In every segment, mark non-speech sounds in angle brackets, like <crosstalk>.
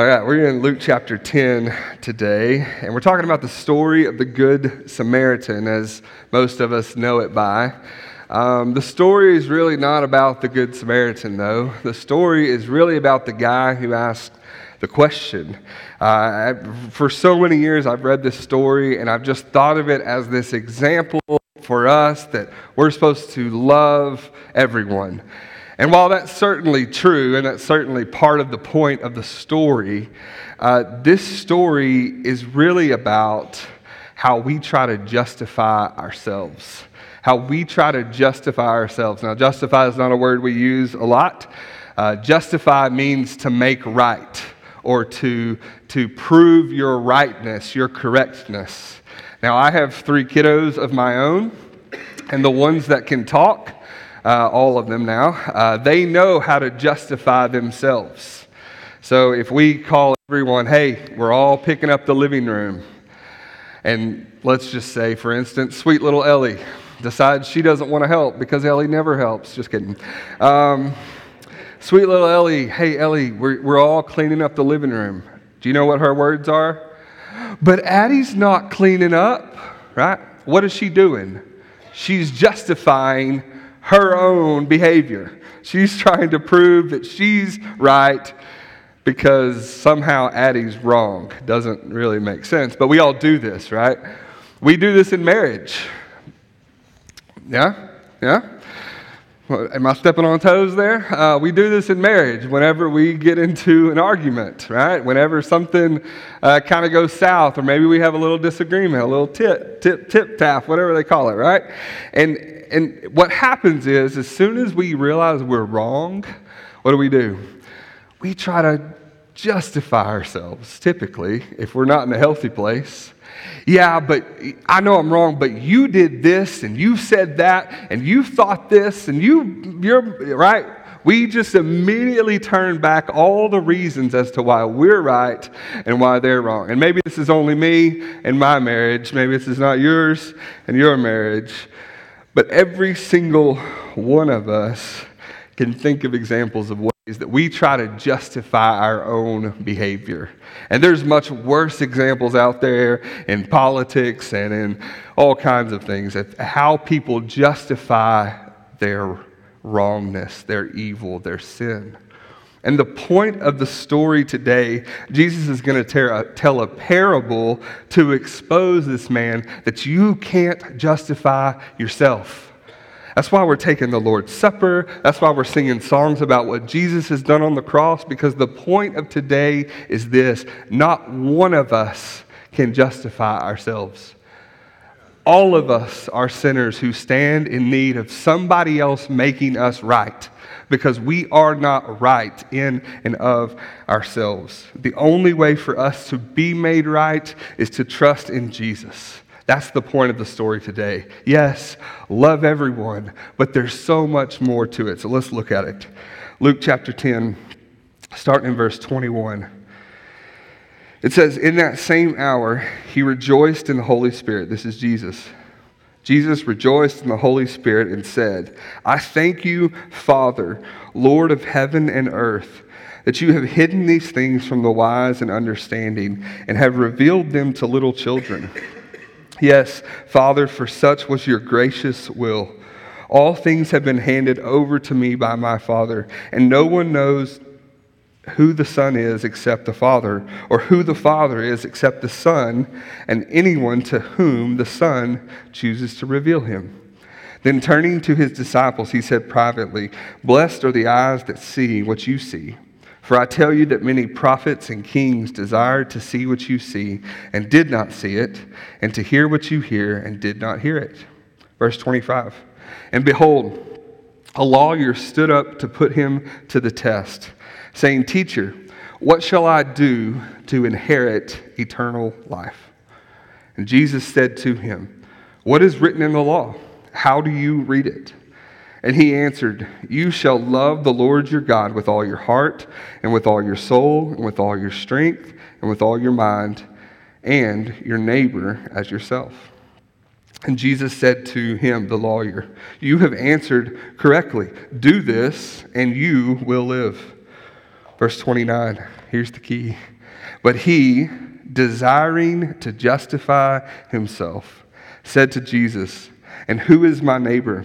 All right, we're in Luke chapter 10 today, and we're talking about the story of the Good Samaritan, as most of us know it by. Um, the story is really not about the Good Samaritan, though. The story is really about the guy who asked the question. Uh, I, for so many years, I've read this story, and I've just thought of it as this example for us that we're supposed to love everyone. And while that's certainly true, and that's certainly part of the point of the story, uh, this story is really about how we try to justify ourselves. How we try to justify ourselves. Now, justify is not a word we use a lot. Uh, justify means to make right or to, to prove your rightness, your correctness. Now, I have three kiddos of my own, and the ones that can talk, uh, all of them now, uh, they know how to justify themselves. So if we call everyone, hey, we're all picking up the living room, and let's just say, for instance, sweet little Ellie decides she doesn't want to help because Ellie never helps. Just kidding. Um, sweet little Ellie, hey, Ellie, we're, we're all cleaning up the living room. Do you know what her words are? But Addie's not cleaning up, right? What is she doing? She's justifying her own behavior. She's trying to prove that she's right because somehow Addie's wrong. Doesn't really make sense. But we all do this, right? We do this in marriage. Yeah? Yeah? Am I stepping on toes there? Uh, we do this in marriage whenever we get into an argument, right? Whenever something uh, kind of goes south, or maybe we have a little disagreement, a little tip, tip, tip, tap, whatever they call it, right? And and what happens is, as soon as we realize we're wrong, what do we do? We try to justify ourselves, typically, if we're not in a healthy place. Yeah, but I know I'm wrong, but you did this and you said that and you thought this and you, you're right. We just immediately turn back all the reasons as to why we're right and why they're wrong. And maybe this is only me and my marriage. Maybe this is not yours and your marriage. But every single one of us can think of examples of ways that we try to justify our own behavior. And there's much worse examples out there in politics and in all kinds of things of how people justify their wrongness, their evil, their sin. And the point of the story today, Jesus is going to tell a parable to expose this man that you can't justify yourself. That's why we're taking the Lord's Supper. That's why we're singing songs about what Jesus has done on the cross, because the point of today is this not one of us can justify ourselves. All of us are sinners who stand in need of somebody else making us right because we are not right in and of ourselves. The only way for us to be made right is to trust in Jesus. That's the point of the story today. Yes, love everyone, but there's so much more to it. So let's look at it. Luke chapter 10, starting in verse 21. It says, In that same hour, he rejoiced in the Holy Spirit. This is Jesus Jesus rejoiced in the Holy Spirit and said, I thank you, Father, Lord of heaven and earth, that you have hidden these things from the wise and understanding and have revealed them to little children. Yes, Father, for such was your gracious will. All things have been handed over to me by my Father, and no one knows who the Son is except the Father, or who the Father is except the Son, and anyone to whom the Son chooses to reveal him. Then turning to his disciples, he said privately, Blessed are the eyes that see what you see. For I tell you that many prophets and kings desired to see what you see and did not see it, and to hear what you hear and did not hear it. Verse 25 And behold, a lawyer stood up to put him to the test saying, Teacher, what shall I do to inherit eternal life? And Jesus said to him, What is written in the law? How do you read it? And he answered, You shall love the Lord your God with all your heart, and with all your soul, and with all your strength, and with all your mind, and your neighbor as yourself. And Jesus said to him, the lawyer, You have answered correctly. Do this, and you will live. Verse 29 here's the key. But he, desiring to justify himself, said to Jesus, And who is my neighbor?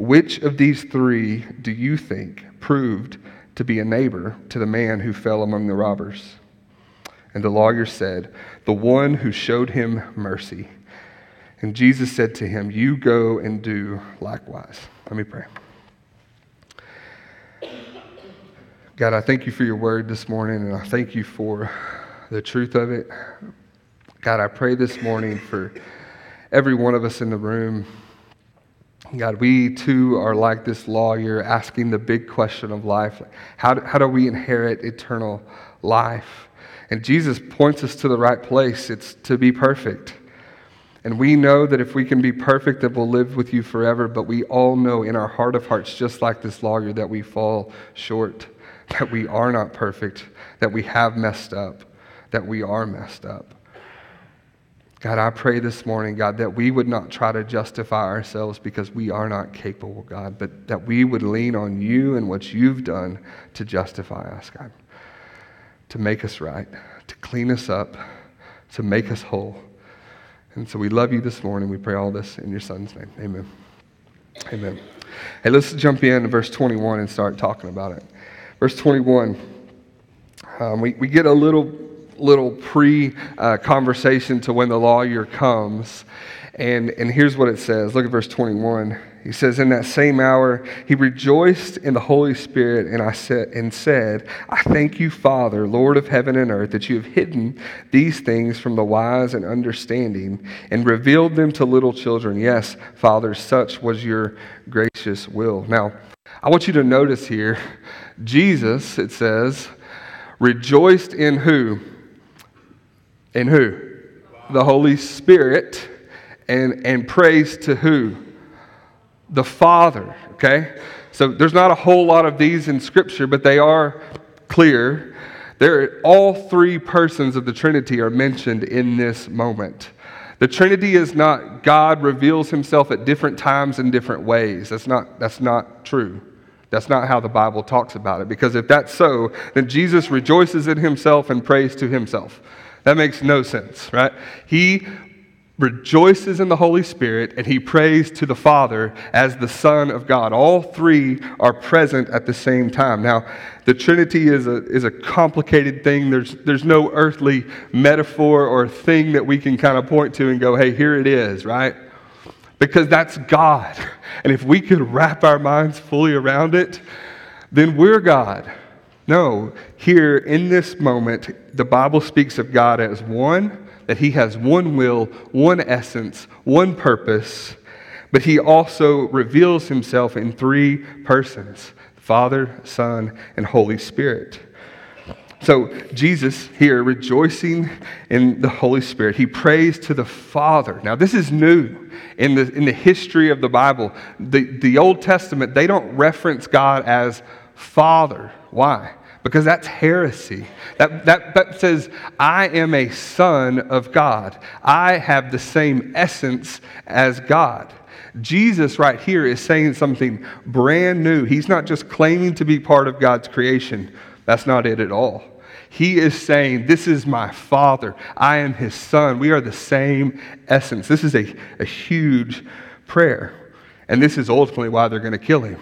Which of these three do you think proved to be a neighbor to the man who fell among the robbers? And the lawyer said, The one who showed him mercy. And Jesus said to him, You go and do likewise. Let me pray. God, I thank you for your word this morning, and I thank you for the truth of it. God, I pray this morning for every one of us in the room. God, we too are like this lawyer asking the big question of life how do, how do we inherit eternal life? And Jesus points us to the right place it's to be perfect. And we know that if we can be perfect, that we'll live with you forever. But we all know in our heart of hearts, just like this lawyer, that we fall short, that we are not perfect, that we have messed up, that we are messed up. God, I pray this morning, God, that we would not try to justify ourselves because we are not capable, God, but that we would lean on you and what you've done to justify us, God, to make us right, to clean us up, to make us whole. And so we love you this morning. We pray all this in your son's name. Amen. Amen. Hey, let's jump in to verse 21 and start talking about it. Verse 21, um, we, we get a little, little pre conversation to when the lawyer comes. And, and here's what it says. Look at verse 21. He says, In that same hour, he rejoiced in the Holy Spirit and, I said, and said, I thank you, Father, Lord of heaven and earth, that you have hidden these things from the wise and understanding and revealed them to little children. Yes, Father, such was your gracious will. Now, I want you to notice here, Jesus, it says, rejoiced in who? In who? The Holy Spirit. And, and praised to who? the Father, okay? So there's not a whole lot of these in Scripture, but they are clear. There, all three persons of the Trinity are mentioned in this moment. The Trinity is not God reveals himself at different times in different ways. That's not, that's not true. That's not how the Bible talks about it. Because if that's so, then Jesus rejoices in himself and prays to himself. That makes no sense, right? He rejoices in the Holy Spirit, and he prays to the Father as the Son of God. All three are present at the same time. Now, the Trinity is a, is a complicated thing. There's, there's no earthly metaphor or thing that we can kind of point to and go, hey, here it is, right? Because that's God. <laughs> And if we could wrap our minds fully around it, then we're God. No, here in this moment, the Bible speaks of God as one that he has one will, one essence, one purpose, but he also reveals himself in three persons Father, Son, and Holy Spirit. So, Jesus here, rejoicing in the Holy Spirit, he prays to the Father. Now, this is new in the, in the history of the Bible. The, the Old Testament, they don't reference God as Father. Why? Because that's heresy. That, that, that says, I am a son of God. I have the same essence as God. Jesus, right here, is saying something brand new. He's not just claiming to be part of God's creation, that's not it at all. He is saying, This is my Father. I am his son. We are the same essence. This is a, a huge prayer. And this is ultimately why they're going to kill him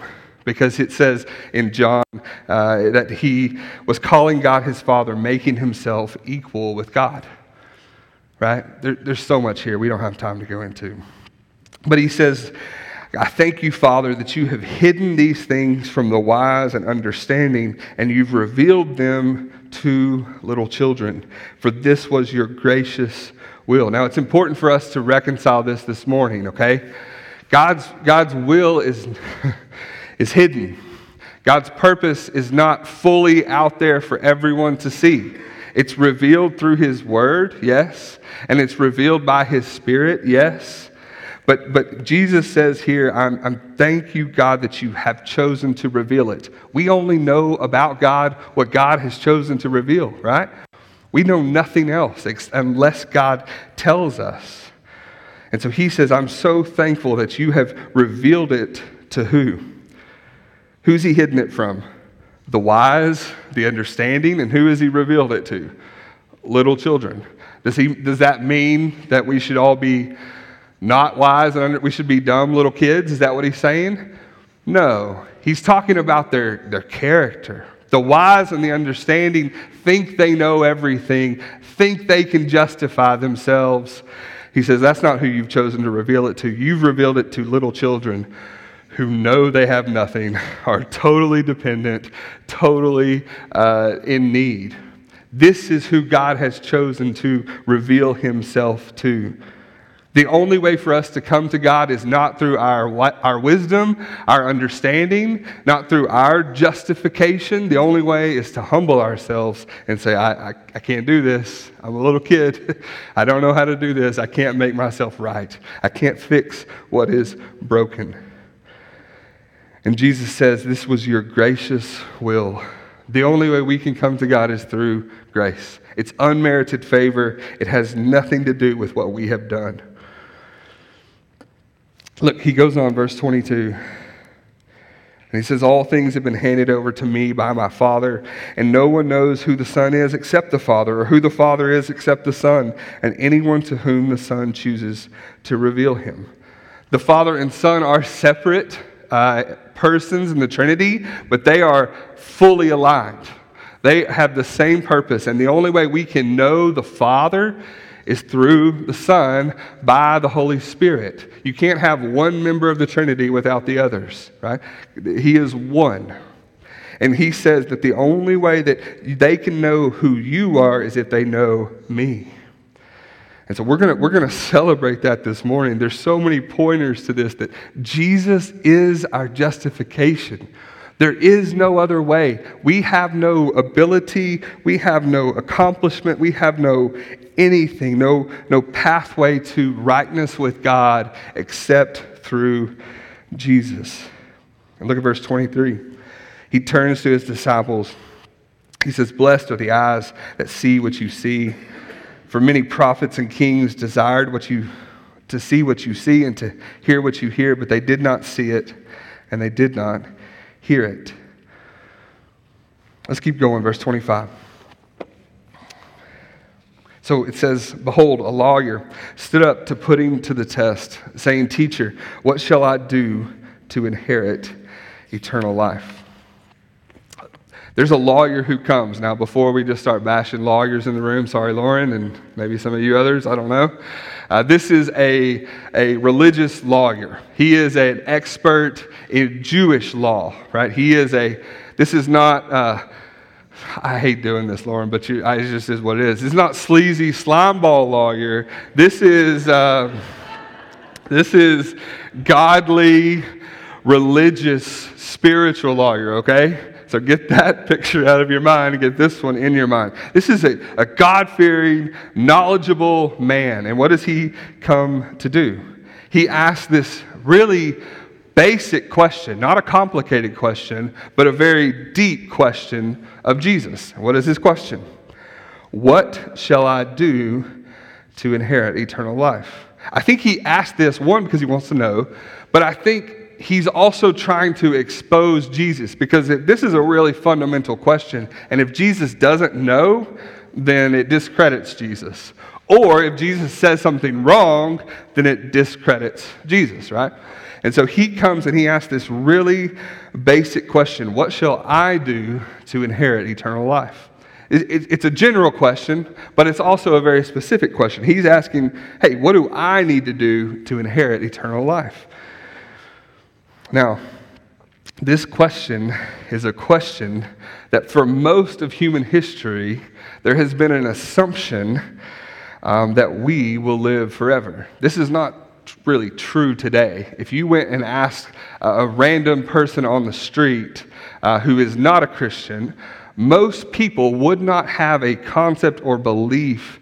because it says in John uh, that he was calling God his Father, making himself equal with God. Right? There, there's so much here we don't have time to go into. But he says, I thank you, Father, that you have hidden these things from the wise and understanding, and you've revealed them to little children. For this was your gracious will. Now, it's important for us to reconcile this this morning, okay? God's, God's will is, <laughs> is hidden. God's purpose is not fully out there for everyone to see. It's revealed through His Word, yes, and it's revealed by His Spirit, yes. But, but Jesus says here, I'm, I'm thank you, God, that you have chosen to reveal it. We only know about God what God has chosen to reveal, right? We know nothing else unless God tells us. And so he says, I'm so thankful that you have revealed it to who? Who's he hidden it from? The wise, the understanding, and who has he revealed it to? Little children. Does, he, does that mean that we should all be not wise and under, we should be dumb little kids. Is that what he's saying? No. He's talking about their, their character. The wise and the understanding think they know everything, think they can justify themselves. He says, That's not who you've chosen to reveal it to. You've revealed it to little children who know they have nothing, are totally dependent, totally uh, in need. This is who God has chosen to reveal himself to. The only way for us to come to God is not through our, our wisdom, our understanding, not through our justification. The only way is to humble ourselves and say, I, I, I can't do this. I'm a little kid. <laughs> I don't know how to do this. I can't make myself right. I can't fix what is broken. And Jesus says, This was your gracious will. The only way we can come to God is through grace. It's unmerited favor, it has nothing to do with what we have done. Look, he goes on, verse 22. And he says, All things have been handed over to me by my Father, and no one knows who the Son is except the Father, or who the Father is except the Son, and anyone to whom the Son chooses to reveal him. The Father and Son are separate uh, persons in the Trinity, but they are fully aligned. They have the same purpose, and the only way we can know the Father is through the Son by the Holy Spirit. You can't have one member of the Trinity without the others, right? He is one. And he says that the only way that they can know who you are is if they know me. And so we're going we're going to celebrate that this morning. There's so many pointers to this that Jesus is our justification. There is no other way. We have no ability, we have no accomplishment, we have no anything, no, no pathway to rightness with God except through Jesus. And look at verse 23. He turns to his disciples. He says, Blessed are the eyes that see what you see. For many prophets and kings desired what you, to see what you see and to hear what you hear, but they did not see it and they did not hear it. Let's keep going, verse 25. So it says, Behold, a lawyer stood up to put him to the test, saying, Teacher, what shall I do to inherit eternal life? There's a lawyer who comes. Now, before we just start bashing lawyers in the room, sorry, Lauren, and maybe some of you others, I don't know. Uh, this is a, a religious lawyer. He is an expert in Jewish law, right? He is a, this is not, uh, I hate doing this, Lauren, but you, I, it just is what it is. It's not sleazy slimeball lawyer. This is, uh, this is godly, religious, spiritual lawyer, okay? So get that <laughs> picture out of your mind and get this one in your mind. This is a, a God fearing, knowledgeable man. And what does he come to do? He asks this really basic question, not a complicated question, but a very deep question of Jesus. What is his question? What shall I do to inherit eternal life? I think he asked this, one, because he wants to know, but I think he's also trying to expose Jesus because this is a really fundamental question. And if Jesus doesn't know, then it discredits Jesus. Or if Jesus says something wrong, then it discredits Jesus, right? And so he comes and he asks this really basic question What shall I do to inherit eternal life? It's a general question, but it's also a very specific question. He's asking, Hey, what do I need to do to inherit eternal life? Now, this question is a question that for most of human history, there has been an assumption um, that we will live forever. This is not really true today. If you went and asked a random person on the street uh, who is not a Christian, most people would not have a concept or belief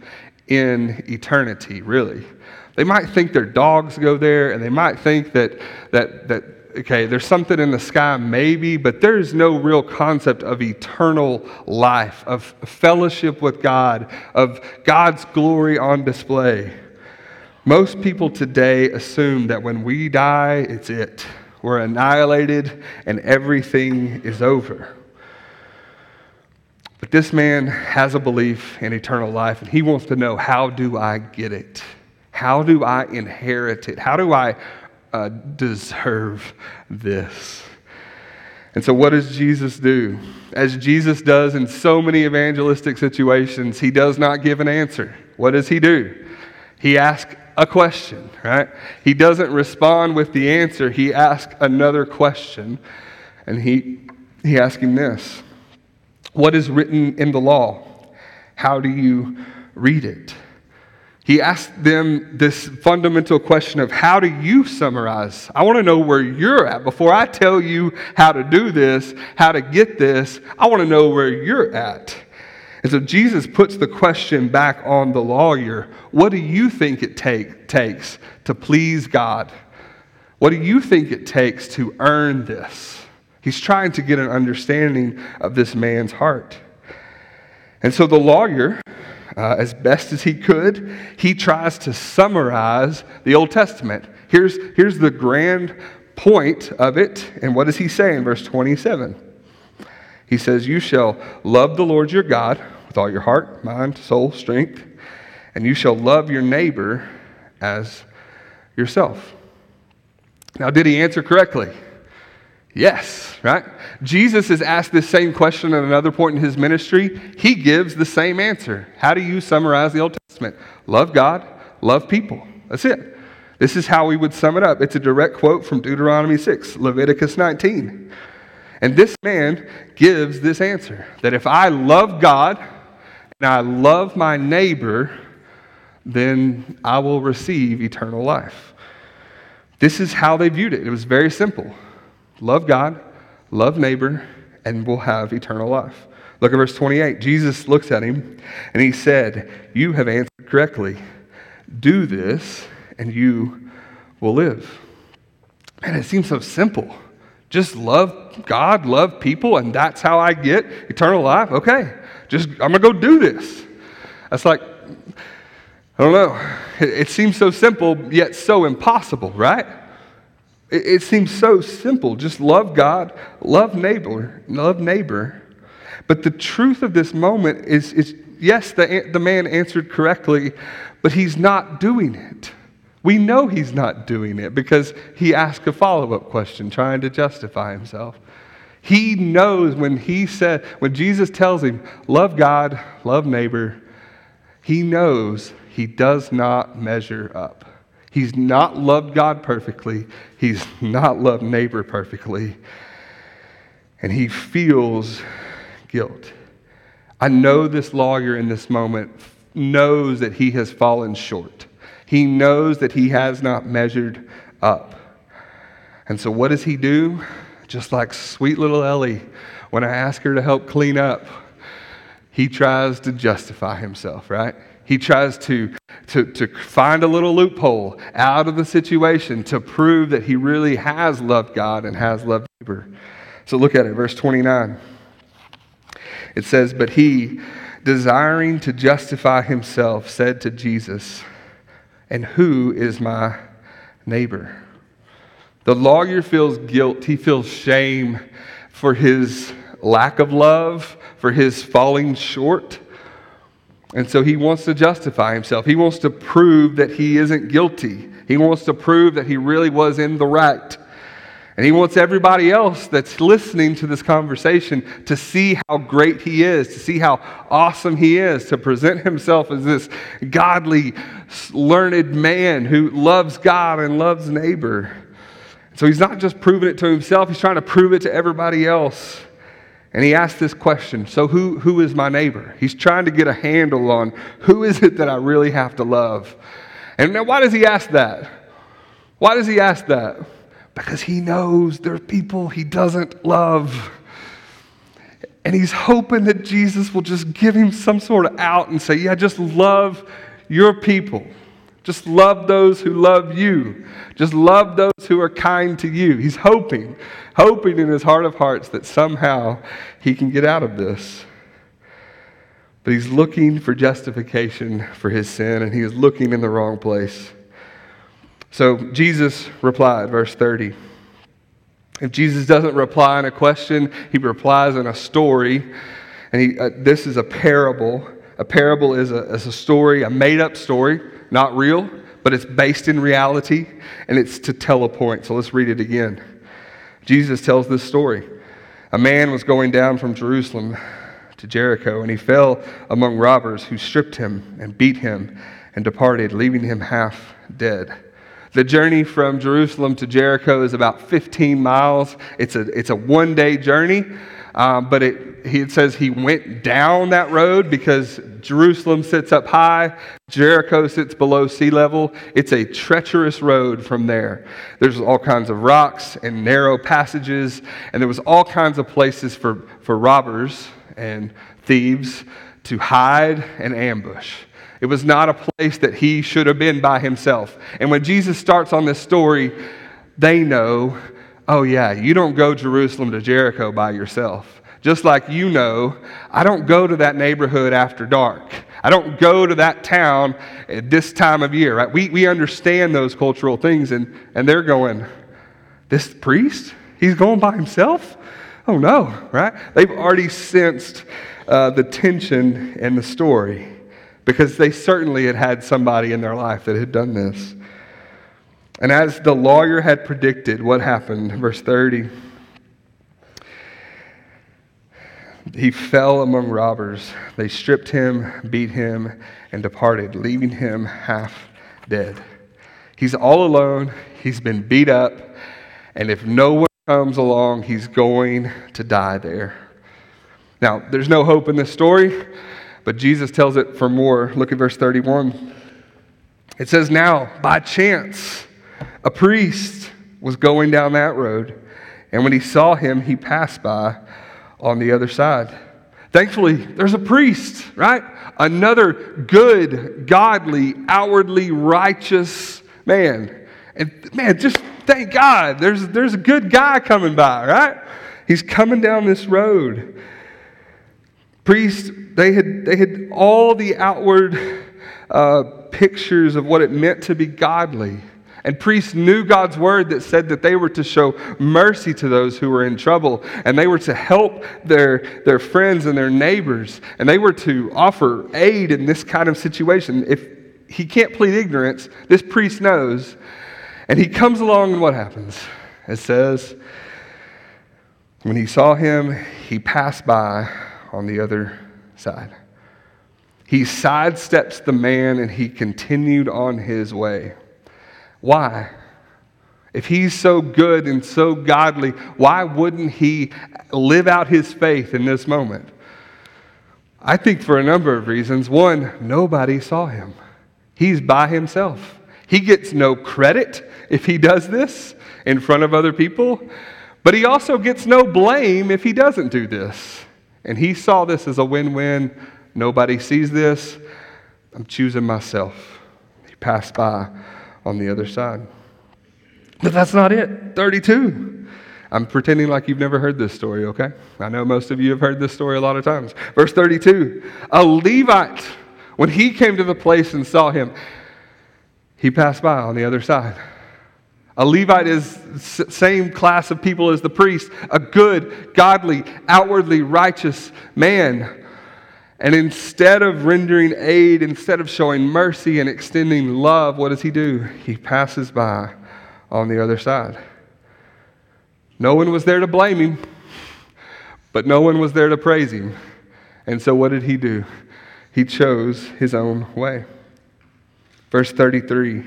in eternity, really. They might think their dogs go there, and they might think that, that, that okay, there's something in the sky, maybe, but there's no real concept of eternal life, of fellowship with God, of God's glory on display. Most people today assume that when we die, it's it. We're annihilated and everything is over. But this man has a belief in eternal life, and he wants to know how do I get it? How do I inherit it? How do I deserve this. And so, what does Jesus do? As Jesus does in so many evangelistic situations, he does not give an answer. What does he do? He asks a question, right? He doesn't respond with the answer, he asks another question. And he, he asks him this What is written in the law? How do you read it? He asked them this fundamental question of how do you summarize? I want to know where you're at. Before I tell you how to do this, how to get this, I want to know where you're at. And so Jesus puts the question back on the lawyer What do you think it take, takes to please God? What do you think it takes to earn this? He's trying to get an understanding of this man's heart. And so the lawyer uh, as best as he could, he tries to summarize the Old Testament. Here's, here's the grand point of it. And what does he say in verse 27? He says, You shall love the Lord your God with all your heart, mind, soul, strength, and you shall love your neighbor as yourself. Now, did he answer correctly? Yes, right? Jesus is asked this same question at another point in his ministry. He gives the same answer. How do you summarize the Old Testament? Love God, love people. That's it. This is how we would sum it up. It's a direct quote from Deuteronomy 6, Leviticus 19. And this man gives this answer that if I love God and I love my neighbor, then I will receive eternal life. This is how they viewed it. It was very simple. Love God, love neighbor, and we'll have eternal life. Look at verse 28. Jesus looks at him and he said, You have answered correctly. Do this, and you will live. And it seems so simple. Just love God, love people, and that's how I get eternal life. Okay, just I'm gonna go do this. That's like, I don't know. It, it seems so simple, yet so impossible, right? It, it seems so simple. Just love God, love neighbor, love neighbor. But the truth of this moment is, is yes, the, the man answered correctly, but he's not doing it. We know he's not doing it because he asked a follow up question trying to justify himself. He knows when he said, when Jesus tells him, love God, love neighbor, he knows he does not measure up. He's not loved God perfectly. He's not loved neighbor perfectly. And he feels guilt. I know this lawyer in this moment knows that he has fallen short. He knows that he has not measured up. And so, what does he do? Just like sweet little Ellie, when I ask her to help clean up, he tries to justify himself, right? He tries to, to, to find a little loophole out of the situation to prove that he really has loved God and has loved neighbor. So look at it, verse 29. It says, But he, desiring to justify himself, said to Jesus, And who is my neighbor? The lawyer feels guilt, he feels shame for his lack of love, for his falling short. And so he wants to justify himself. He wants to prove that he isn't guilty. He wants to prove that he really was in the right. And he wants everybody else that's listening to this conversation to see how great he is, to see how awesome he is, to present himself as this godly, learned man who loves God and loves neighbor. So he's not just proving it to himself, he's trying to prove it to everybody else. And he asked this question So, who, who is my neighbor? He's trying to get a handle on who is it that I really have to love. And now, why does he ask that? Why does he ask that? Because he knows there are people he doesn't love. And he's hoping that Jesus will just give him some sort of out and say, Yeah, just love your people. Just love those who love you. Just love those who are kind to you. He's hoping, hoping in his heart of hearts that somehow he can get out of this. But he's looking for justification for his sin, and he is looking in the wrong place. So Jesus replied, verse 30. If Jesus doesn't reply in a question, he replies in a story. And he, uh, this is a parable. A parable is a, is a story, a made up story not real, but it's based in reality, and it's to tell a point. So let's read it again. Jesus tells this story. A man was going down from Jerusalem to Jericho, and he fell among robbers who stripped him and beat him and departed, leaving him half dead. The journey from Jerusalem to Jericho is about 15 miles. It's a, it's a one day journey, um, but it, it says he went down that road because Jerusalem sits up high, Jericho sits below sea level. It's a treacherous road from there. There's all kinds of rocks and narrow passages, and there was all kinds of places for, for robbers and thieves to hide and ambush. It was not a place that he should have been by himself. And when Jesus starts on this story, they know oh, yeah, you don't go Jerusalem to Jericho by yourself. Just like you know, I don't go to that neighborhood after dark. I don't go to that town at this time of year, right? We, we understand those cultural things, and, and they're going, this priest? He's going by himself? Oh no, right? They've already sensed uh, the tension in the story because they certainly had had somebody in their life that had done this. And as the lawyer had predicted, what happened? Verse 30. He fell among robbers. They stripped him, beat him, and departed, leaving him half dead. He's all alone. He's been beat up. And if no one comes along, he's going to die there. Now, there's no hope in this story, but Jesus tells it for more. Look at verse 31. It says, Now, by chance, a priest was going down that road, and when he saw him, he passed by on the other side. Thankfully, there's a priest, right? Another good, godly, outwardly righteous man. And man, just thank God, there's, there's a good guy coming by, right? He's coming down this road. Priests, they had, they had all the outward uh, pictures of what it meant to be godly. And priests knew God's word that said that they were to show mercy to those who were in trouble, and they were to help their, their friends and their neighbors, and they were to offer aid in this kind of situation. If he can't plead ignorance, this priest knows. And he comes along, and what happens? It says, when he saw him, he passed by on the other side. He sidesteps the man and he continued on his way. Why? If he's so good and so godly, why wouldn't he live out his faith in this moment? I think for a number of reasons. One, nobody saw him, he's by himself. He gets no credit if he does this in front of other people, but he also gets no blame if he doesn't do this. And he saw this as a win win. Nobody sees this. I'm choosing myself. He passed by on the other side. But that's not it. 32. I'm pretending like you've never heard this story, okay? I know most of you have heard this story a lot of times. Verse 32 A Levite, when he came to the place and saw him, he passed by on the other side. A Levite is same class of people as the priest, a good, godly, outwardly righteous man. And instead of rendering aid, instead of showing mercy and extending love, what does he do? He passes by on the other side. No one was there to blame him, but no one was there to praise him. And so what did he do? He chose his own way. Verse 33.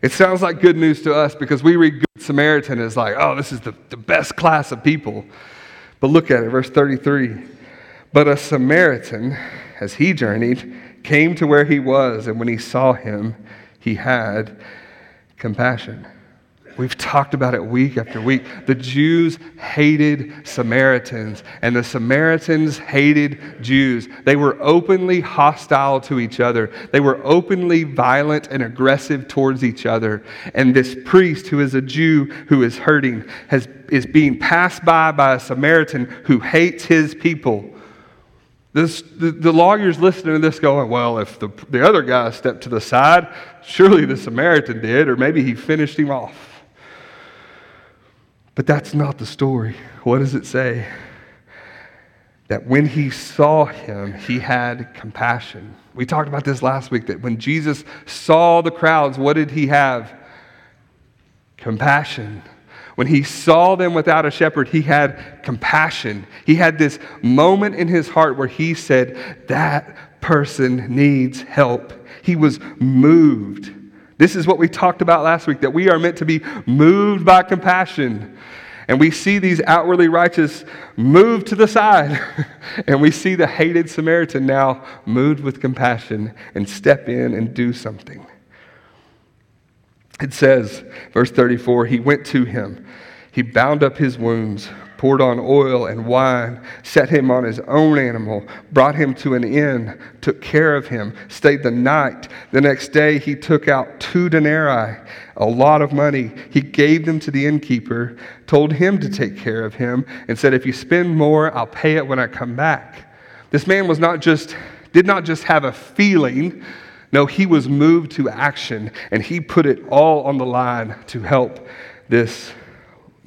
It sounds like good news to us because we read Good Samaritan as like, oh, this is the, the best class of people. But look at it, verse 33. But a Samaritan, as he journeyed, came to where he was, and when he saw him, he had compassion. We've talked about it week after week. The Jews hated Samaritans, and the Samaritans hated Jews. They were openly hostile to each other, they were openly violent and aggressive towards each other. And this priest, who is a Jew who is hurting, has, is being passed by by a Samaritan who hates his people. This, the, the lawyer's listening to this going, well, if the, the other guy stepped to the side, surely the Samaritan did, or maybe he finished him off. But that's not the story. What does it say? That when he saw him, he had compassion. We talked about this last week that when Jesus saw the crowds, what did he have? Compassion. When he saw them without a shepherd, he had compassion. He had this moment in his heart where he said, That person needs help. He was moved. This is what we talked about last week that we are meant to be moved by compassion. And we see these outwardly righteous move to the side. <laughs> and we see the hated Samaritan now moved with compassion and step in and do something. It says, verse 34, he went to him. He bound up his wounds, poured on oil and wine, set him on his own animal, brought him to an inn, took care of him, stayed the night. The next day he took out two denarii, a lot of money. He gave them to the innkeeper, told him to take care of him, and said, If you spend more, I'll pay it when I come back. This man was not just, did not just have a feeling. No, he was moved to action and he put it all on the line to help this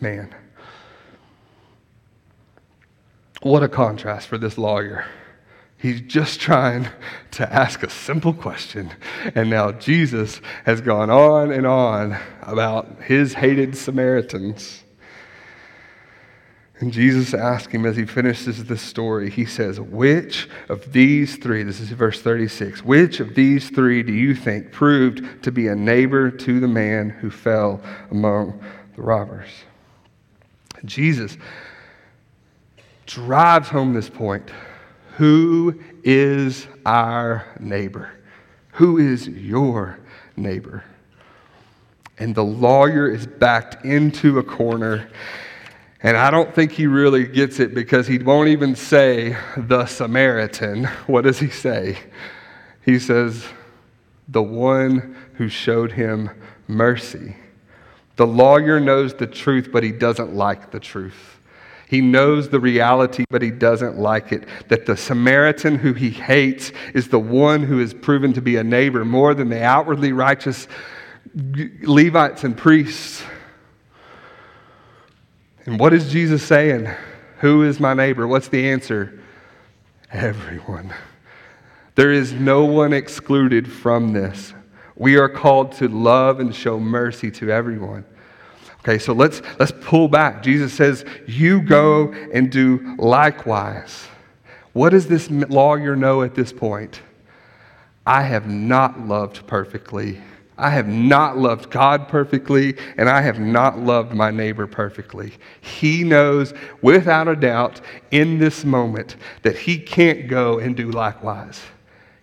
man. What a contrast for this lawyer. He's just trying to ask a simple question. And now Jesus has gone on and on about his hated Samaritans. And Jesus asked him as he finishes the story, he says, Which of these three, this is verse 36, which of these three do you think proved to be a neighbor to the man who fell among the robbers? Jesus drives home this point. Who is our neighbor? Who is your neighbor? And the lawyer is backed into a corner. And I don't think he really gets it because he won't even say the Samaritan. <laughs> What does he say? He says, the one who showed him mercy. The lawyer knows the truth, but he doesn't like the truth. He knows the reality, but he doesn't like it. That the Samaritan who he hates is the one who is proven to be a neighbor more than the outwardly righteous Levites and priests. And what is Jesus saying? Who is my neighbor? What's the answer? Everyone. There is no one excluded from this. We are called to love and show mercy to everyone. Okay, so let's, let's pull back. Jesus says, You go and do likewise. What does this lawyer know at this point? I have not loved perfectly. I have not loved God perfectly, and I have not loved my neighbor perfectly. He knows without a doubt in this moment that he can't go and do likewise.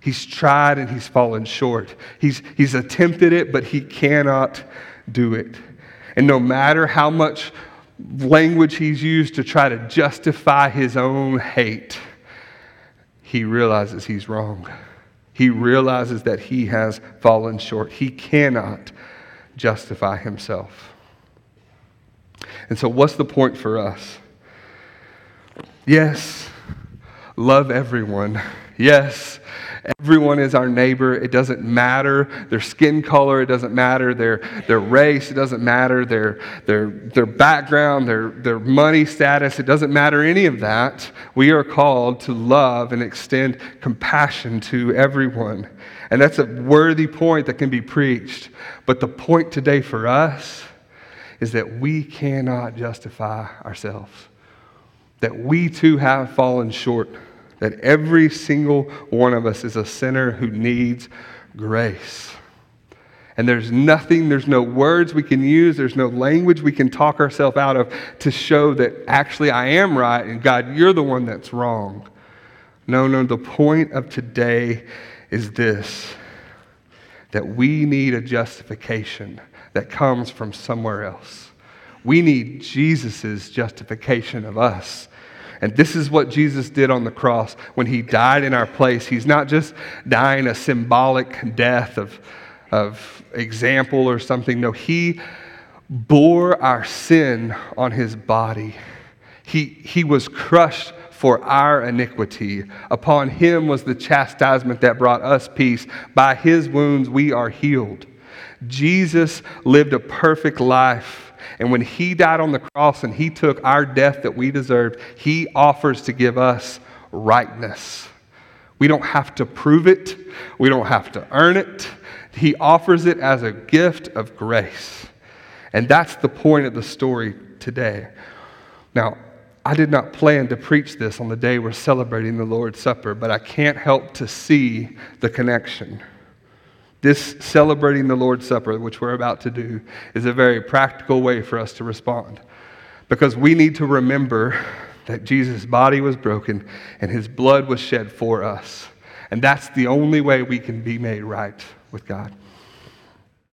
He's tried and he's fallen short. He's, he's attempted it, but he cannot do it. And no matter how much language he's used to try to justify his own hate, he realizes he's wrong. He realizes that he has fallen short. He cannot justify himself. And so, what's the point for us? Yes, love everyone. Yes, everyone is our neighbor. It doesn't matter their skin color, it doesn't matter their, their race, it doesn't matter their, their, their background, their, their money status, it doesn't matter any of that. We are called to love and extend compassion to everyone. And that's a worthy point that can be preached. But the point today for us is that we cannot justify ourselves that we too have fallen short, that every single one of us is a sinner who needs grace. And there's nothing, there's no words we can use, there's no language we can talk ourselves out of to show that actually I am right and God, you're the one that's wrong. No, no, the point of today is this that we need a justification that comes from somewhere else. We need Jesus' justification of us. And this is what Jesus did on the cross when he died in our place. He's not just dying a symbolic death of, of example or something. No, he bore our sin on his body. He, he was crushed for our iniquity. Upon him was the chastisement that brought us peace. By his wounds we are healed. Jesus lived a perfect life and when he died on the cross and he took our death that we deserved, he offers to give us rightness. We don't have to prove it, we don't have to earn it. He offers it as a gift of grace. And that's the point of the story today. Now, I did not plan to preach this on the day we're celebrating the Lord's Supper, but I can't help to see the connection. This celebrating the Lord's Supper, which we're about to do, is a very practical way for us to respond. Because we need to remember that Jesus' body was broken and his blood was shed for us. And that's the only way we can be made right with God.